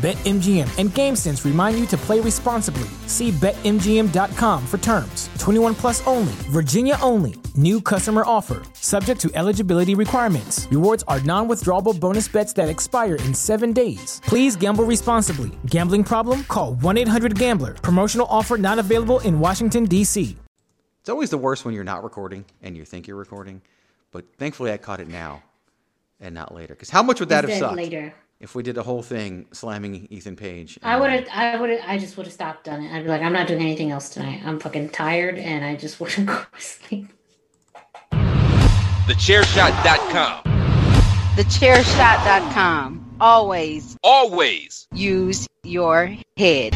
BetMGM and GameSense remind you to play responsibly. See BetMGM.com for terms. 21 plus only, Virginia only. New customer offer, subject to eligibility requirements. Rewards are non withdrawable bonus bets that expire in seven days. Please gamble responsibly. Gambling problem? Call 1 800 Gambler. Promotional offer not available in Washington, D.C. It's always the worst when you're not recording and you think you're recording, but thankfully I caught it now and not later. Because how much would that have sucked? later. If we did a whole thing slamming Ethan Page. I would have, I would have, I just would have stopped done it. I'd be like, I'm not doing anything else tonight. I'm fucking tired, and I just want to go to sleep. TheChairShot.com. TheChairShot.com. Always Always. use your head.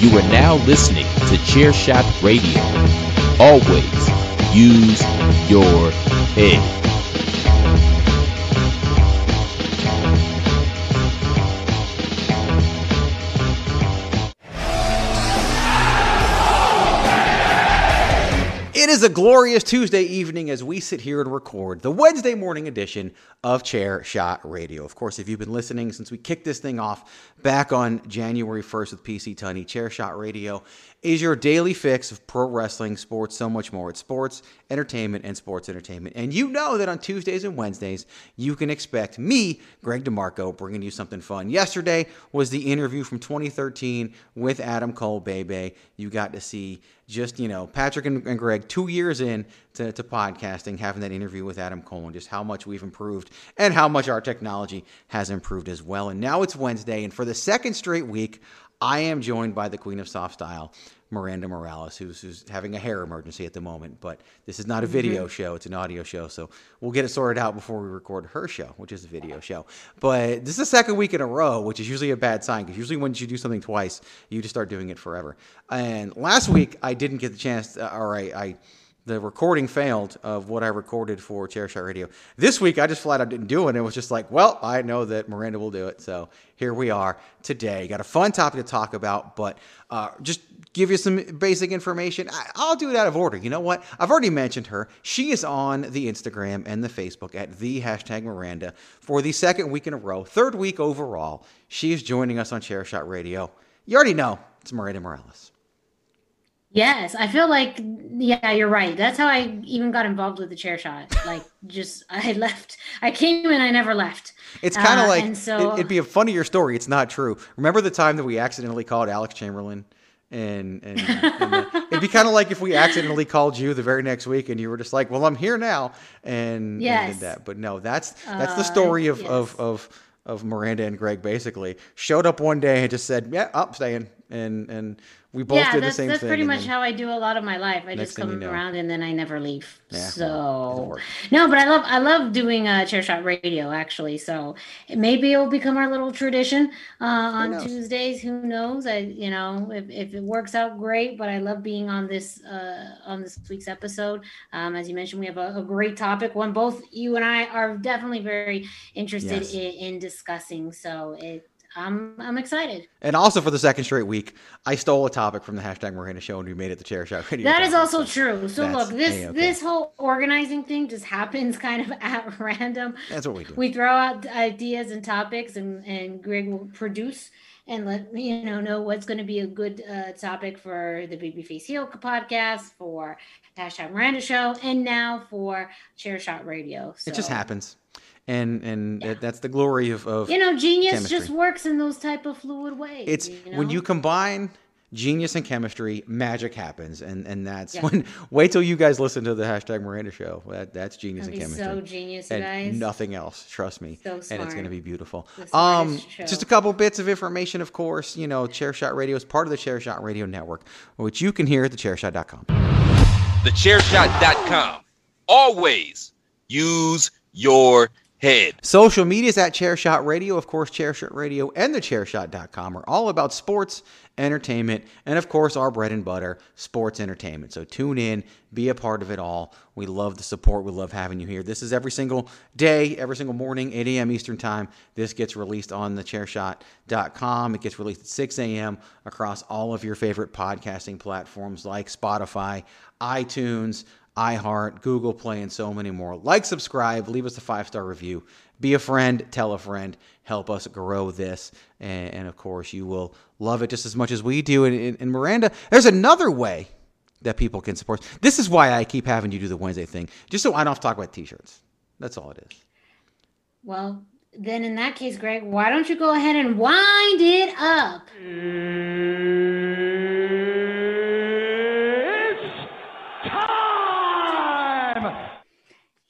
You are now listening to Chairshot Radio. Always use your head. It is a glorious Tuesday evening as we sit here and record the Wednesday morning edition of Chair Shot Radio. Of course, if you've been listening since we kicked this thing off back on January 1st with PC Tunney, Chair Shot Radio is your daily fix of pro wrestling, sports, so much more. It's sports, entertainment, and sports entertainment. And you know that on Tuesdays and Wednesdays, you can expect me, Greg DeMarco, bringing you something fun. Yesterday was the interview from 2013 with Adam Cole, Bebe. You got to see just, you know, Patrick and, and Greg, two years in to, to podcasting, having that interview with Adam Cole, and just how much we've improved and how much our technology has improved as well. And now it's Wednesday, and for the second straight week, I am joined by the Queen of Soft Style, Miranda Morales, who's, who's having a hair emergency at the moment. But this is not a mm-hmm. video show, it's an audio show. So we'll get it sorted out before we record her show, which is a video show. But this is the second week in a row, which is usually a bad sign because usually when you do something twice, you just start doing it forever. And last week, I didn't get the chance, to, or I, I the recording failed of what I recorded for Chair Shot Radio. This week, I just flat out didn't do it. It was just like, well, I know that Miranda will do it. So here we are today. Got a fun topic to talk about, but uh, just give you some basic information. I, I'll do it out of order. You know what? I've already mentioned her. She is on the Instagram and the Facebook at the hashtag Miranda for the second week in a row, third week overall. She is joining us on Chair Shot Radio. You already know it's Miranda Morales. Yes, I feel like yeah, you're right. That's how I even got involved with the chair shot. Like just I left. I came and I never left. It's kind of Uh, like so- it, would be a funnier story. It's not true. Remember the time that we accidentally called Alex Chamberlain, and and, and the- it'd be kind of like if we accidentally called you the very next week, and you were just like, "Well, I'm here now," and, Yes. did that. But no, that's that's the Uh, story of yes. of of of Miranda and Greg. Basically, showed up one day and just said, "Yeah, I'm staying," and and we both yeah, did the that's same that's thing. That's pretty much how I do a lot of my life. I just thing you come know. around and then I never leave. Yeah, so work. no, but I love I love doing uh, chair shot radio actually. So maybe it'll become our little tradition uh, on knows? Tuesdays. Who knows? I you know if, if it works out great. But I love being on this uh, on this week's episode. Um, as you mentioned, we have a, a great topic. One both you and I are definitely very interested Yes. in, in discussing. So it. I'm I'm excited. And also for the second straight week, I stole a topic from the hashtag Miranda Show and we made it the Chair Shot Radio. That is topic, also so true. So look, this A-okay. this whole organizing thing just happens kind of at random. That's what we do. We throw out ideas and topics, and and Greg will produce and let me you know know what's going to be a good uh, topic for the Babyface Heel podcast, for hashtag Miranda Show, and now for Chair Shot Radio. It just happens, and and that- that's the glory of, of You know, genius chemistry. just works in those type of fluid ways. it's you when you combine genius and chemistry, magic happens, and and that's yeah. when. Wait till you guys listen to the hashtag Miranda show. That that's genius That'd and chemistry. So genius, and guys. Nothing else. Trust me. So smart. And it's going to be beautiful. Um, show. just a couple bits of information, of course. You know, Chairshot Radio is part of the Chairshot Radio Network, which you can hear at thechairshot.com. Thechairshot.com. Always use your head. Social media is at Chairshot Radio. Of course, Chairshot Radio and the Chairshot.com are all about sports, entertainment, and of course, our bread and butter, sports entertainment. So tune in, be a part of it all. We love the support. We love having you here. This is every single day, every single morning, 8 a.m. Eastern Time. This gets released on the Chairshot.com. It gets released at 6 a.m. across all of your favorite podcasting platforms like Spotify, iTunes, iHeart, Google Play, and so many more. Like, subscribe, leave us a five star review, be a friend, tell a friend, help us grow this. And, and of course, you will love it just as much as we do. And, and, Miranda, there's another way that people can support. This is why I keep having you do the Wednesday thing, just so I don't have to talk about t shirts. That's all it is. Well, then in that case, Greg, why don't you go ahead and wind it up? Mm.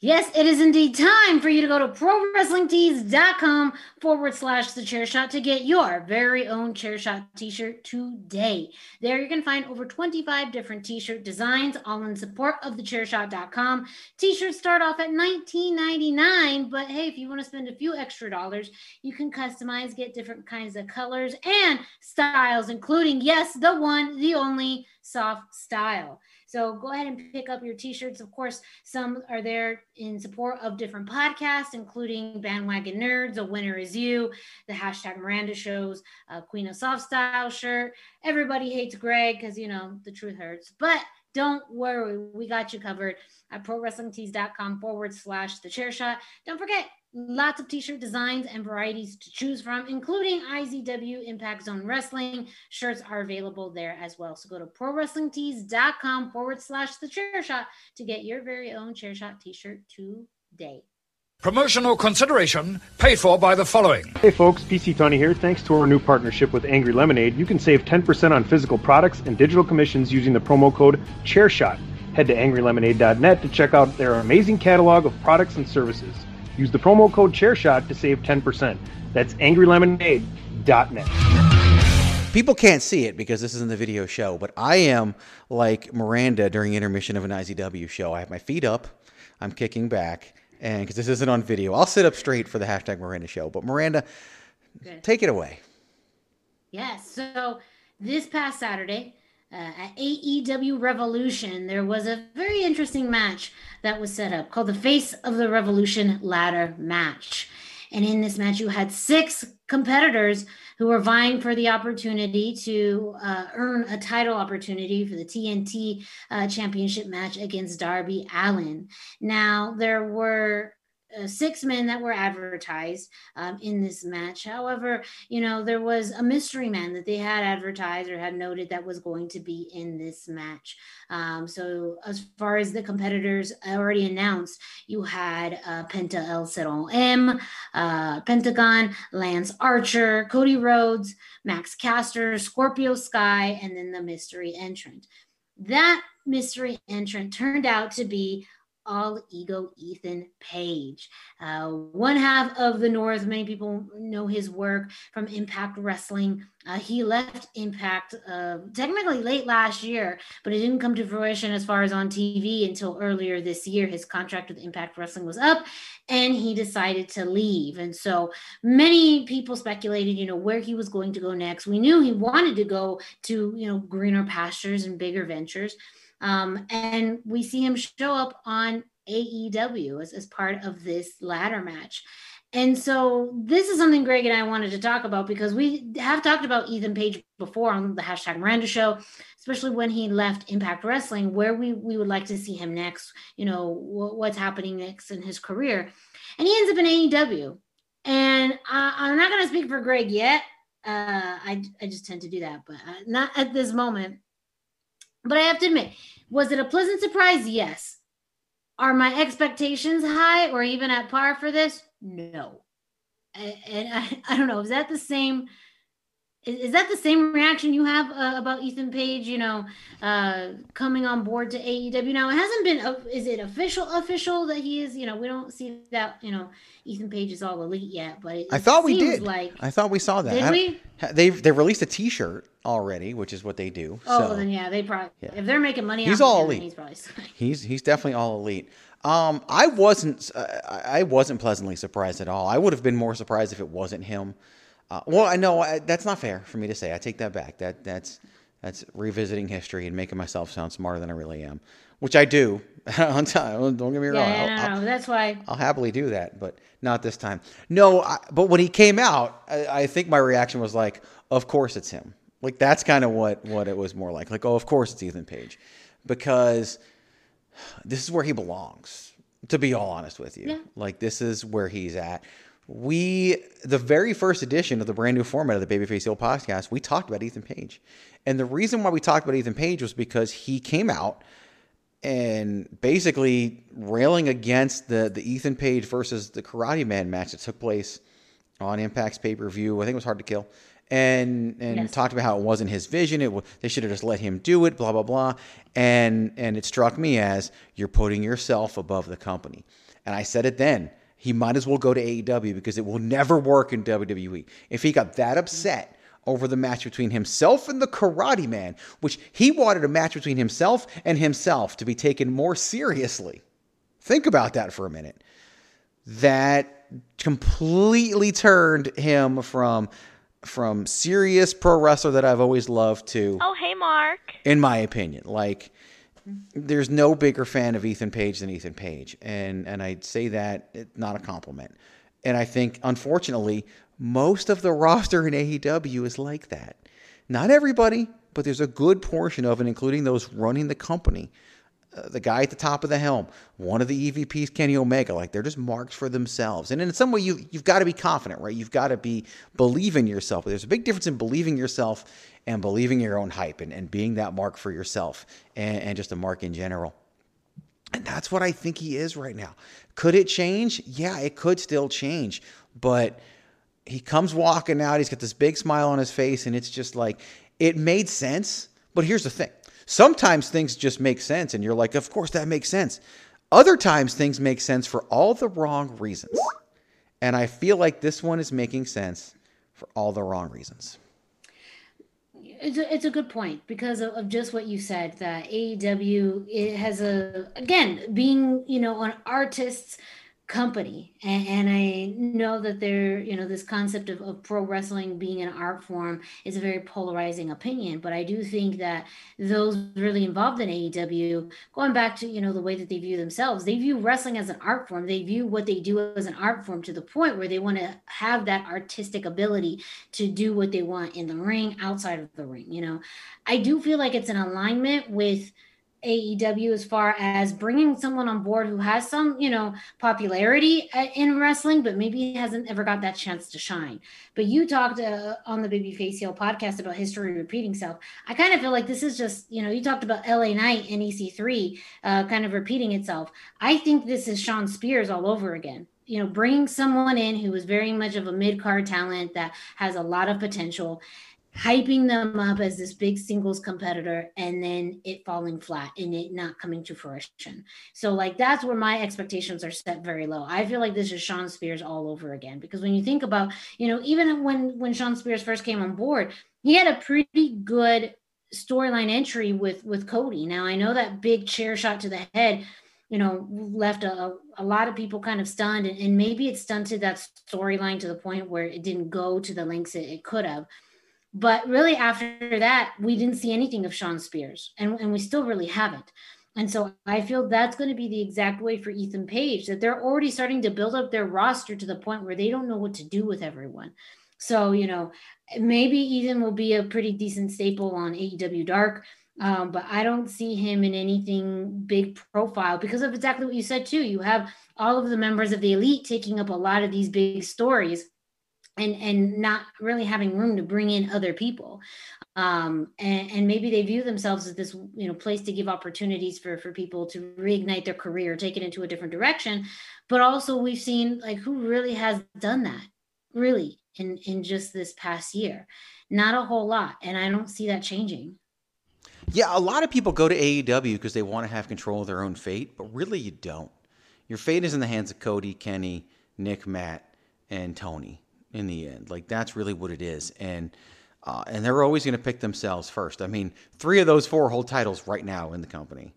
Yes, it is indeed time for you to go to prowrestlingtees.com forward slash the chair shot to get your very own chair shot t shirt today. There you can find over 25 different t shirt designs, all in support of the chairshot.com. T shirts start off at $19.99, but hey, if you want to spend a few extra dollars, you can customize, get different kinds of colors and styles, including, yes, the one, the only soft style. So go ahead and pick up your t-shirts. Of course, some are there in support of different podcasts, including Bandwagon Nerds, A Winner Is You, the hashtag Miranda Shows, uh, Queen of Soft Style shirt. Everybody hates Greg because, you know, the truth hurts. But don't worry, we got you covered at prowrestlingtees.com forward slash the chair shot. Don't forget, Lots of t shirt designs and varieties to choose from, including IZW Impact Zone Wrestling. Shirts are available there as well. So go to prowrestlingtees.com forward slash the chair shot to get your very own chair shot t shirt today. Promotional consideration paid for by the following. Hey folks, PC Tunney here. Thanks to our new partnership with Angry Lemonade, you can save 10% on physical products and digital commissions using the promo code ChairShot. Head to angrylemonade.net to check out their amazing catalog of products and services. Use the promo code ChairShot to save 10%. That's angrylemonade.net. People can't see it because this isn't the video show, but I am like Miranda during intermission of an IZW show. I have my feet up, I'm kicking back, and because this isn't on video, I'll sit up straight for the hashtag Miranda show. But Miranda, Good. take it away. Yes. So this past Saturday, uh, at AEW Revolution, there was a very interesting match that was set up called the Face of the Revolution Ladder Match. And in this match, you had six competitors who were vying for the opportunity to uh, earn a title opportunity for the TNT uh, Championship match against Darby Allin. Now, there were uh, six men that were advertised um, in this match. However, you know, there was a mystery man that they had advertised or had noted that was going to be in this match. Um, so, as far as the competitors already announced, you had uh, Penta El Zero M, uh, Pentagon, Lance Archer, Cody Rhodes, Max Caster, Scorpio Sky, and then the mystery entrant. That mystery entrant turned out to be all ego Ethan Page. Uh, one half of the North, many people know his work from Impact Wrestling. Uh, he left Impact uh, technically late last year, but it didn't come to fruition as far as on TV until earlier this year. His contract with Impact Wrestling was up and he decided to leave. And so many people speculated, you know, where he was going to go next. We knew he wanted to go to, you know, greener pastures and bigger ventures. Um, and we see him show up on AEW as, as part of this ladder match. And so this is something Greg and I wanted to talk about because we have talked about Ethan Page before on the hashtag Miranda show, especially when he left Impact Wrestling, where we, we would like to see him next, you know, what's happening next in his career. And he ends up in AEW. And I, am not going to speak for Greg yet. Uh, I, I just tend to do that, but uh, not at this moment. But I have to admit, was it a pleasant surprise? Yes. Are my expectations high or even at par for this? No. And I, I don't know. Is that the same is, that the same reaction you have uh, about Ethan Page? You know, uh, coming on board to AEW now. It hasn't been. Uh, is it official? Official that he is. You know, we don't see that. You know, Ethan Page is all elite yet. But it, I thought we did. Like I thought we saw that. Did I- we? They've they released a T-shirt already, which is what they do. oh, so then yeah, they probably. Yeah. If they're making money, He's all of him, elite. He's probably. he's he's definitely all elite. Um, I wasn't uh, I wasn't pleasantly surprised at all. I would have been more surprised if it wasn't him. Uh, well, I know I, that's not fair for me to say. I take that back. That that's that's revisiting history and making myself sound smarter than I really am, which I do on time. Don't get me wrong. Yeah, I'll- no, I'll- no, no, that's why. I'll happily do that, but not this time. No, I, but when he came out, I, I think my reaction was like, "Of course it's him." Like that's kind of what what it was more like. Like, "Oh, of course it's Ethan Page," because this is where he belongs. To be all honest with you, Yeah. like this is where he's at. We the very first edition of the brand new format of the Babyface Heel podcast, we talked about Ethan Page, and the reason why we talked about Ethan Page was because he came out and basically railing against the the Ethan Page versus the Karate Man match that took place on Impact's pay per view. I think it was hard to kill, and and Yes. talked about how it wasn't his vision. It they should have just let him do it. Blah blah blah. And and it struck me as you're putting yourself above the company. And I said it then. He might as well go to AEW because it will never work in WWE. If he got that upset over the match between himself and the Karate Man, which he wanted a match between himself and himself to be taken more seriously. Think about that for a minute. That completely turned him from from serious pro wrestler that I've always loved to Oh, hey, Mark. in my opinion. Like, there's no bigger fan of Ethan Page than Ethan Page, and and I say that not a compliment. And I think, unfortunately, most of the roster in AEW is like that. Not everybody, but there's a good portion of it, including those running the company. Uh, the guy at the top of the helm, one of the EVPs, Kenny Omega, like they're just marks for themselves. And in some way, you you've got to be confident, right? You've got to be believe in yourself. There's a big difference in believing yourself and believing your own hype and, and being that mark for yourself and, and just a mark in general. And that's what I think he is right now. Could it change? Yeah, it could still change. But he comes walking out, he's got this big smile on his face, and it's just like, it made sense. But here's the thing sometimes things just make sense, and you're like, of course that makes sense. Other times things make sense for all the wrong reasons. And I feel like this one is making sense for all the wrong reasons. It's a, it's a good point because of, of just what you said that AEW it has a again being you know an artist's company. And, and I know that there you know this concept of, of pro wrestling being an art form is a very polarizing opinion but I do think that those really involved in AEW going back to you know the way that they view themselves they view wrestling as an art form. They view what they do as an art form to the point where they want to have that artistic ability to do what they want in the ring outside of the ring you know? I do feel like it's an alignment with AEW as far as bringing someone on board who has some, you know, popularity uh, in wrestling, but maybe hasn't ever got that chance to shine. But you talked uh, on the Babyface Heel podcast about history repeating itself. I kind of feel like this is just, you know, you talked about LA Knight and EC3 uh, kind of repeating itself. I think this is Shawn Spears all over again you know, bringing someone in who is very much of a mid card talent that has a lot of potential, hyping them up as this big singles competitor, and then it falling flat and it not coming to fruition. So, like, that's where my expectations are set very low. I feel like this is Shawn Spears all over again because when you think about, you know, even when when Shawn Spears first came on board, he had a pretty good storyline entry with with Cody. Now I know that big chair shot to the head you know, left a, a lot of people kind of stunned. And, and maybe it stunted that storyline to the point where it didn't go to the lengths it, it could have. But really, after that, we didn't see anything of Shawn Spears, and, and we still really haven't. And so I feel that's going to be the exact way for Ethan Page that they're already starting to build up their roster to the point where they don't know what to do with everyone. So, you know, maybe Ethan will be a pretty decent staple on AEW Dark. Um, but I don't see him in anything big profile because of exactly what you said too. You have all of the members of the elite taking up a lot of these big stories and and not really having room to bring in other people. Um, and, and maybe they view themselves as this you know place to give opportunities for for people to reignite their career, take it into a different direction. But also we've seen like who really has done that really in in just this past year. Not a whole lot, and I don't see that changing. Yeah, a lot of people go to AEW because they want to have control of their own fate, but really you don't. Your fate is in the hands of Cody, Kenny, Nick, Matt, and Tony in the end. Like that's really what it is. And uh, and they're always going to pick themselves first. I mean, three of those four hold titles right now in the company.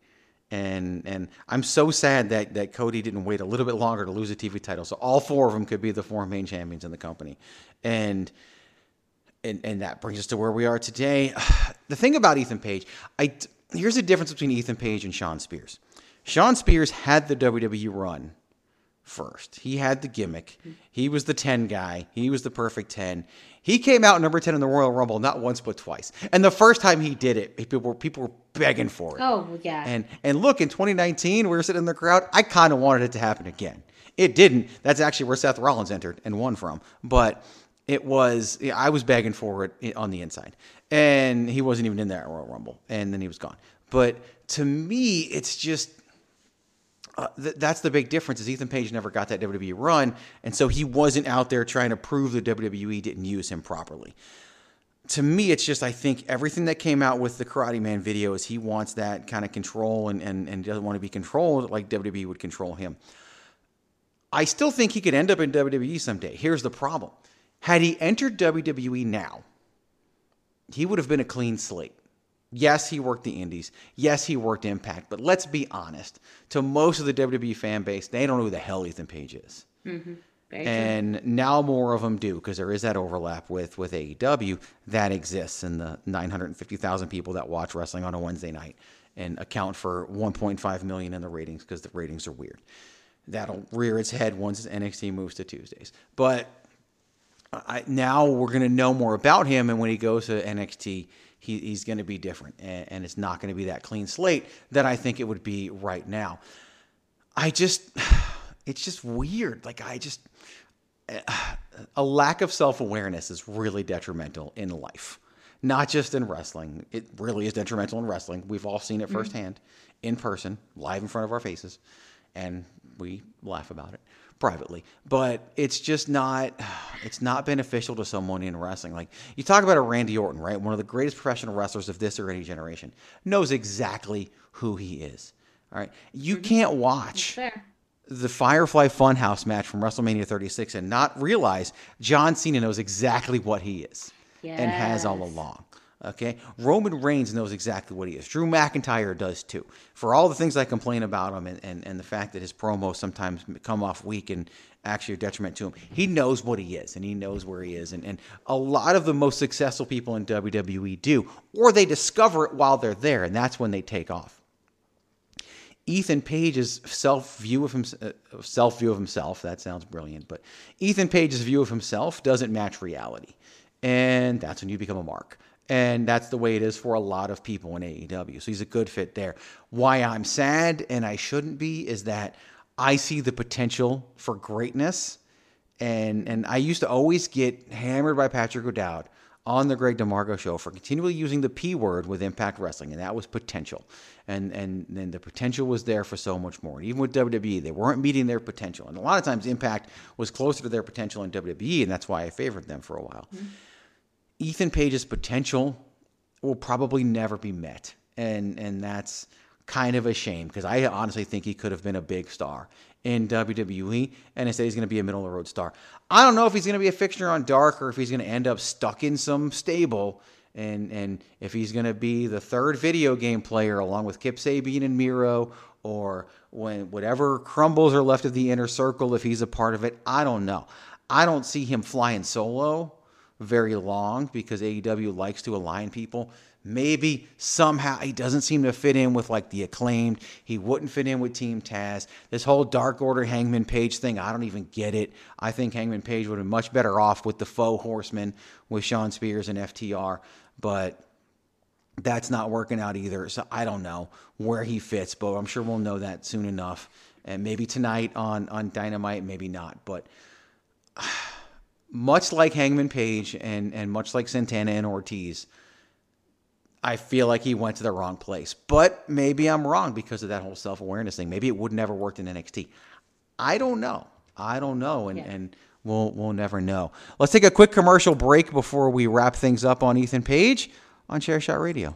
And and I'm so sad that that Cody didn't wait a little bit longer to lose a TV title. So all four of them could be the four main champions in the company. And and and that brings us to where we are today. The thing about Ethan Page, I here's the difference between Ethan Page and Shawn Spears. Shawn Spears had the WWE run first. He had the gimmick. He was the 10 guy. He was the perfect 10. He came out number 10 in the Royal Rumble not once but twice. And the first time he did it, people were people were begging for it. Oh yeah. And and look, in 2019, we were sitting in the crowd. I kind of wanted it to happen again. It didn't. That's actually where Seth Rollins entered and won from. But it was I was begging for it on the inside, and he wasn't even in that Royal Rumble, and then he was gone. But to me, it's just uh, th- that's the big difference. Is Ethan Page never got that WWE run, and so he wasn't out there trying to prove the WWE didn't use him properly. To me, it's just I think everything that came out with the Karate Man video is he wants that kind of control and, and, and doesn't want to be controlled like WWE would control him. I still think he could end up in WWE someday. Here's the problem had he entered WWE now, he would have been a clean slate. Yes, he worked the Indies. Yes, he worked Impact. But let's be honest. To most of the WWE fan base, they don't know who the hell Ethan Page is. Mm-hmm. And now more of them do because there is that overlap with with AEW that exists in the 950,000 people that watch wrestling on a Wednesday night and account for 1.5 million in the ratings because the ratings are weird. That'll rear its head once NXT moves to Tuesdays. But I, now we're going to know more about him, and when he goes to NXT, he, he's going to be different, and, and it's not going to be that clean slate that I think it would be right now. I just, it's just weird. Like I just, a lack of self awareness is really detrimental in life, not just in wrestling. It really is detrimental in wrestling. We've all seen it mm-hmm. firsthand, in person, live in front of our faces, and we laugh about it privately, but it's just not it's not beneficial to someone in wrestling. Like you talk about a Randy Orton, right? One of the greatest professional wrestlers of this or any generation, knows exactly who he is. All right. You mm-hmm. can't watch the Firefly Funhouse match from WrestleMania 36 and not realize John Cena knows exactly what he is and has all along. Okay, Roman Reigns knows exactly what he is. Drew McIntyre does too. For all the things I complain about him and, and, and the fact that his promos sometimes come off weak and actually a detriment to him, he knows what he is and he knows where he is. And, and a lot of the most successful people in WWE do, or they discover it while they're there, and that's when they take off. Ethan Page's self view of himself, uh, self view of himself. That sounds brilliant, but Ethan Page's view of himself doesn't match reality, and that's when you become a mark. And that's the way it is for a lot of people in AEW. So he's a good fit there. Why I'm sad and I shouldn't be is that I see the potential for greatness. And and I used to always get hammered by Patrick O'Dowd on the Greg DeMarco show for continually using the P word with Impact Wrestling, and that was potential. And and then the potential was there for so much more. And even with WWE, they weren't meeting their potential. And a lot of times Impact was closer to their potential in WWE, and that's why I favored them for a while. Mm-hmm. Ethan Page's potential will probably never be met. And and that's kind of a shame because I honestly think he could have been a big star in WWE, and instead he's going to be a middle of the road star. I don't know if he's going to be a fixture on Dark or if he's going to end up stuck in some stable, and and if he's going to be the third video game player along with Kip Sabian and Miro, or when whatever crumbles are left of the inner circle, if he's a part of it. I don't know. I don't see him flying solo very long because AEW likes to align people. Maybe somehow he doesn't seem to fit in with like the acclaimed. He wouldn't fit in with Team Taz. This whole Dark Order Hangman Page thing, I don't even get it. I think Hangman Page would have been much better off with the faux horsemen with Shawn Spears and FTR, but that's not working out either. So I don't know where he fits, but I'm sure we'll know that soon enough. And maybe tonight on on Dynamite, maybe not. But much like Hangman Page and and much like Santana and Ortiz, I feel like he went to the wrong place. But maybe I'm wrong because of that whole self awareness thing. Maybe it would never worked in NXT. I don't know. I don't know. And yeah. and We'll we'll never know. Let's take a quick commercial break before we wrap things up on Ethan Page on Chairshot Radio.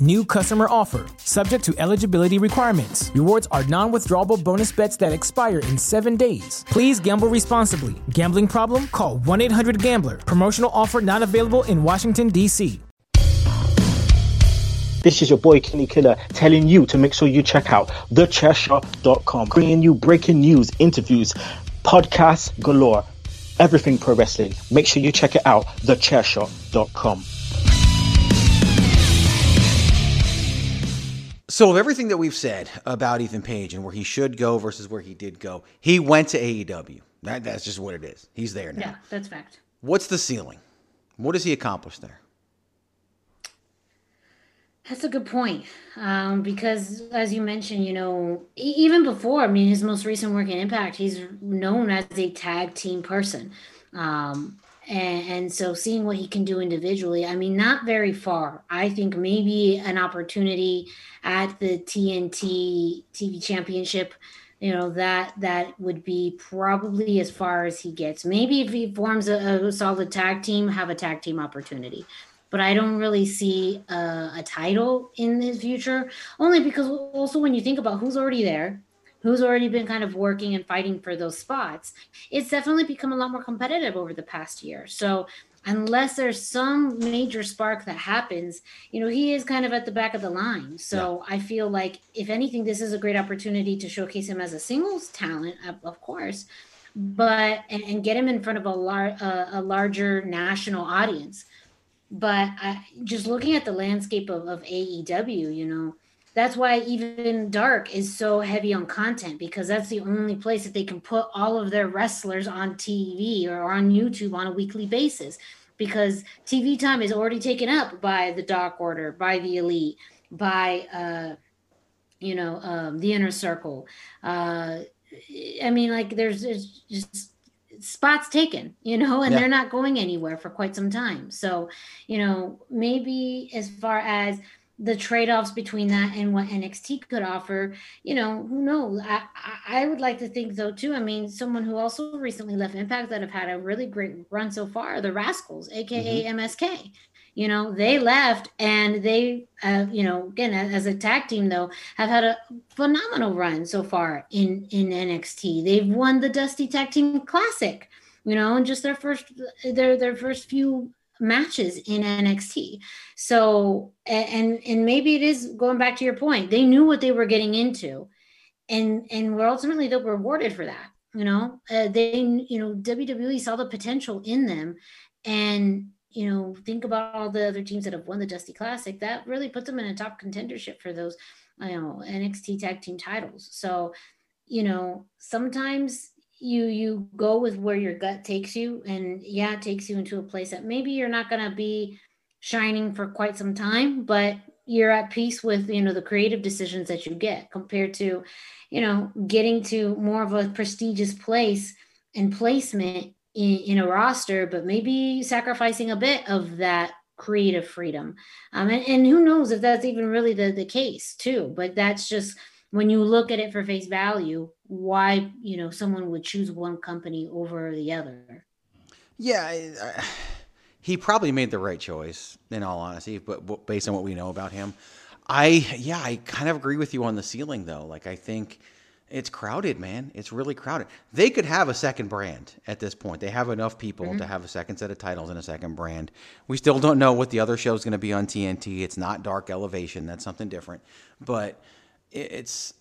New customer offer, subject to eligibility requirements. Rewards are non withdrawable bonus bets that expire in seven days. Please gamble responsibly. Gambling problem? Call 1 800 Gambler. Promotional offer not available in Washington, D.C. This is your boy Kenny Killer telling you to make sure you check out thechairshot.com, bringing you breaking news, interviews, podcasts galore, everything pro wrestling. Make sure you check it out, thechairshot.com. So, of everything that we've said about Ethan Page and where he should go versus where he did go, he went to AEW. That, that's just what it is. He's there now. Yeah, that's fact. What's the ceiling? What does he accomplish there? That's a good point. Um, because as you mentioned, you know, even before, I mean, his most recent work in Impact, he's known as a tag team person. Um, and, and so seeing what he can do individually, I mean, not very far. I think maybe an opportunity at the TNT TV championship, you know, that that would be probably as far as he gets. Maybe if he forms a, a solid tag team, have a tag team opportunity but I don't really see a, a, title in his future. Only because also when you think about who's already there, who's already been kind of working and fighting for those spots, it's definitely become a lot more competitive over the past year. So unless there's some major spark that happens, you know, he is kind of at the back of the line. So yeah. I feel like if anything, this is a great opportunity to showcase him as a singles talent, of course. But and, and get him in front of a, lar- uh, a larger national audience but I, just looking at the landscape of, of AEW, you know, that's why even Dark is so heavy on content because that's the only place that they can put all of their wrestlers on TV or on YouTube on a weekly basis because TV time is already taken up by the Dark Order, by the Elite, by uh, you know um, the Inner Circle. Uh, I mean, like there's, there's just spots taken, you know, and yeah. they're not going anywhere for quite some time. So, you know, maybe as far as the trade-offs between that and what NXT could offer, you know, who knows? I, I would like to think though too. I mean, someone who also recently left Impact that have had a really great run so far, the Rascals, aka mm-hmm. MSK you know they left and they uh, you know again as a tag team though have had a phenomenal run so far in in nxt they've won the dusty tag team classic you know and just their first their their first few matches in nxt so and and maybe it is going back to your point they knew what they were getting into and and we're ultimately they're rewarded for that you know uh, they you know wwe saw the potential in them and you know, think about all the other teams that have won the Dusty Classic. That really puts them in a top contendership for those, you know, NXT tag team titles. So, you know, sometimes you you go with where your gut takes you, and yeah, it takes you into a place that maybe you're not going to be shining for quite some time, but you're at peace with you know the creative decisions that you get compared to you know getting to more of a prestigious place and placement in, in a roster, but maybe sacrificing a bit of that creative freedom. Um, and, and who knows if that's even really the, the case too, but that's just when you look at it for face value, why, you know, someone would choose one company over the other. Yeah. I, he probably made the right choice in all honesty, but based on what we know about him, I, yeah, I kind of agree with you on the ceiling though. Like, I think, it's crowded, man. It's really crowded. They could have a second brand at this point. They have enough people Mm-hmm. to have a second set of titles and a second brand. We still don't know what the other show is going to be on TNT. It's not Dark Elevation. That's something different. But it's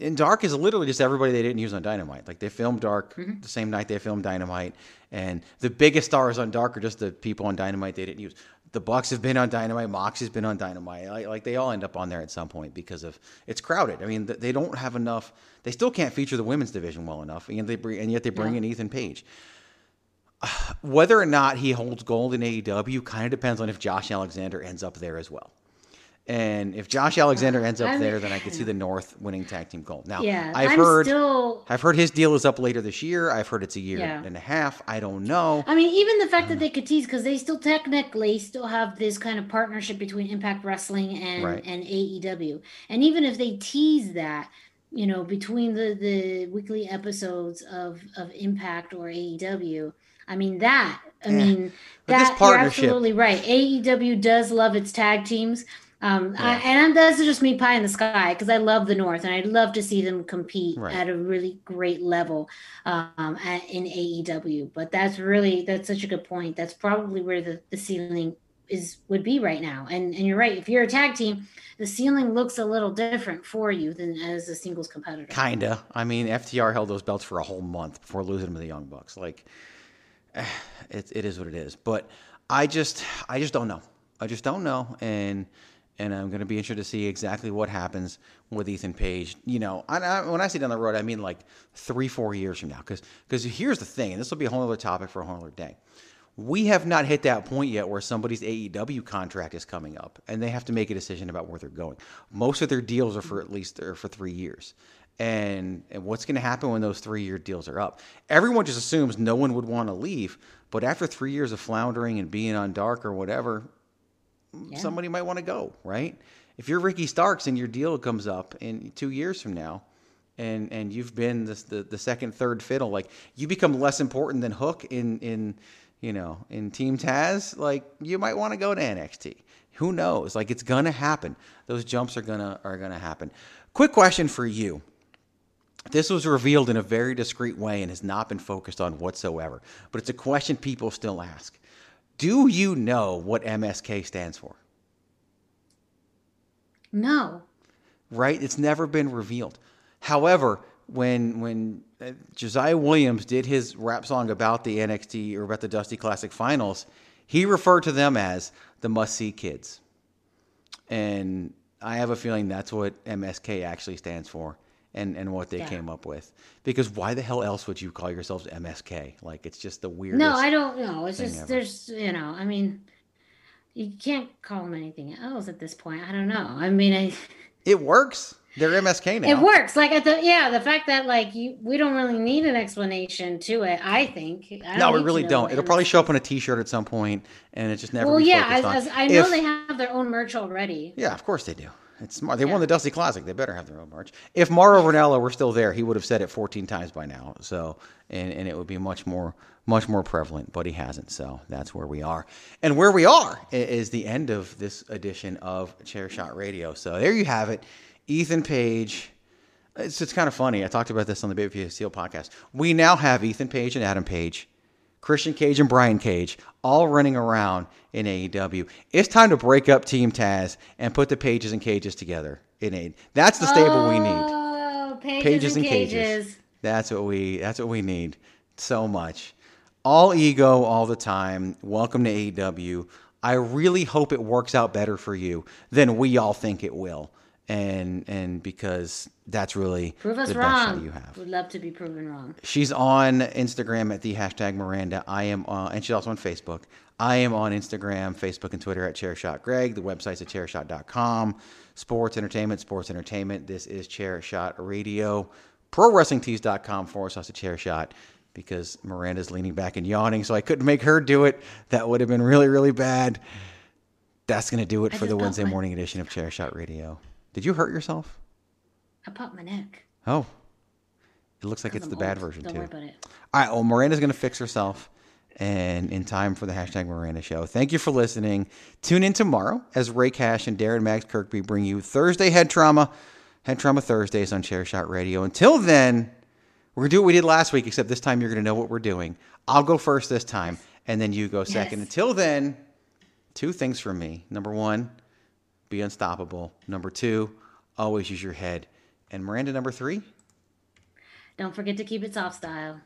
and Dark is literally just everybody they didn't use on Dynamite. Like they filmed Dark Mm-hmm. the same night they filmed Dynamite, and the biggest stars on Dark are just the people on Dynamite they didn't use. The Bucks have been on Dynamite. Mox has been on Dynamite. Like, like they all end up on there at some point because of it's crowded. I mean, they don't have enough. They still can't feature the women's division well enough, and they bring, and yet they bring in Ethan Page. Whether or not he holds gold in AEW kind of depends on if Josh Alexander ends up there as well. And if Josh Alexander ends up I'm- there, then I could see the North winning tag team gold. Now, Yeah, I've I'm heard still- I've heard his deal is up later this year. I've heard it's a year Yeah. and a half. I don't know. I mean, even the fact that um, they could tease because they still technically still have this kind of partnership between Impact Wrestling and Right. and AEW, and even if they tease that, you know, between the the weekly episodes of of Impact or AEW, I mean that. I Yeah. mean But that. You're partnership- absolutely right. AEW does love its tag teams. Um, I, and that's just me pie in the sky because I love the North and I'd love to see them compete Right. at a really great level um, at, in AEW. But that's really that's such a good point. That's probably where the, the ceiling is would be right now. And and you're right. If you're a tag team, the ceiling looks a little different for you than as a singles competitor. Kinda. I mean, FTR held those belts for a whole month before losing them to the Young Bucks. Like, it, it is what it is. But I just, I just don't know. I just don't know, and and I'm going to be interested to see exactly what happens with Ethan Page. You know, I, I, when I say down the road, I mean like three, four years from now. Because because here's the thing, and this will be a whole other topic for a whole other day. We have not hit that point yet where somebody's AEW contract is coming up and they have to make a decision about where they're going. Most of their deals are for at least or for three years. And, and what's going to happen when those three year deals are up? Everyone just assumes no one would want to leave. But after three years of floundering and being on dark or whatever, somebody might want to go, right? If you're Ricky Starks and your deal comes up in two years from now, and and you've been this, the the second, third fiddle, like you become less important than Hook in in you know in Team Taz, like you might want to go to NXT. Who knows? Like it's gonna happen. Those jumps are gonna are gonna happen. Quick question for you. This was revealed in a very discreet way and has not been focused on whatsoever. But it's a question people still ask. Do you know what MSK stands for? No. Right? It's never been revealed. However, when when uh, Josiah Williams did his rap song about the NXT or about the Dusty Classic Finals, he referred to them as the must see kids. And I have a feeling that's what MSK actually stands for and, and what they Yeah. came up with. Because why the hell else would you call yourselves MSK? Like it's just the weirdest. No, I don't know. It's just ever. there's you know, I mean you can't call them anything else at this point. I don't know. I mean I It works. They're MSK now. It works. Like at the yeah, the fact that like you we don't really need an explanation to it. I think. I No, we really don't. It'll probably show up on a T-shirt at some point, and it just never. Well, yeah, as, as I know If- they have their own merch already. Yeah, of course they do. It's smart. They won the Dusty Classic. They better have their own march. If Mauro Ranallo were still there, he would have said it 14 times by now. So, and, and it would be much more much more prevalent, but he hasn't. So that's where we are. And where we are is the end of this edition of Chair Shot Radio. So there you have it. Ethan Page. It's, it's kind of funny. I talked about this on the Baby Steel podcast. We now have Ethan Page and Adam Page Christian Cage and Brian Cage all running around in AEW. It's time to break up Team Taz and put the pages and cages together in A. That's the stable we need. Oh, pages, Pages and and cages. cages. That's what we that's what we need so much. All ego all the time. Welcome to AEW. I really hope it works out better for you than we all think it will. And and because that's really Prove us the best shot you have. Would love to be proven wrong. She's on Instagram at the hashtag Miranda. I am, uh, and she's also on Facebook. I am on Instagram, Facebook, and Twitter at Chairshot Greg. The website's at chairshot.com. Sports entertainment, sports entertainment. This is Chairshot Radio. ProWrestlingTees.com forward slash the Chairshot because Miranda's leaning back and yawning, so I couldn't make her do it. That would have been really, really bad. That's going to do it I for the Wednesday morning edition of Chairshot Radio. Did you hurt yourself? I popped my neck. Oh. It looks like it's I'm the bad version, Don't too. worry about it. All right. Well, Miranda's going to fix herself and in time for the hashtag Miranda show. Thank you for listening. Tune in tomorrow as Rey Cash and Darren Mags Kirkby bring you Thursday Head Trauma. Head Trauma Thursdays on Chair Shot Radio. Until then, we're going to do what we did last week, except this time you're going to know what we're doing. I'll go first this time, and then you go second. Yes. Until then, two things from me. Number one, be unstoppable. Number two, always use your head. And Miranda, number three, Don't forget to keep it soft style.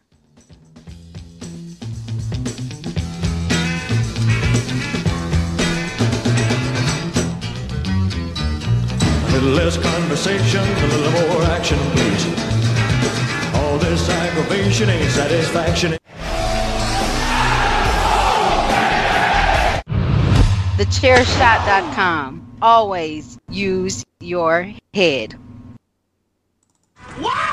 A little less conversation, a little more action, please. All this aggravation ain't satisfaction. TheChairShot.com always use your head. What?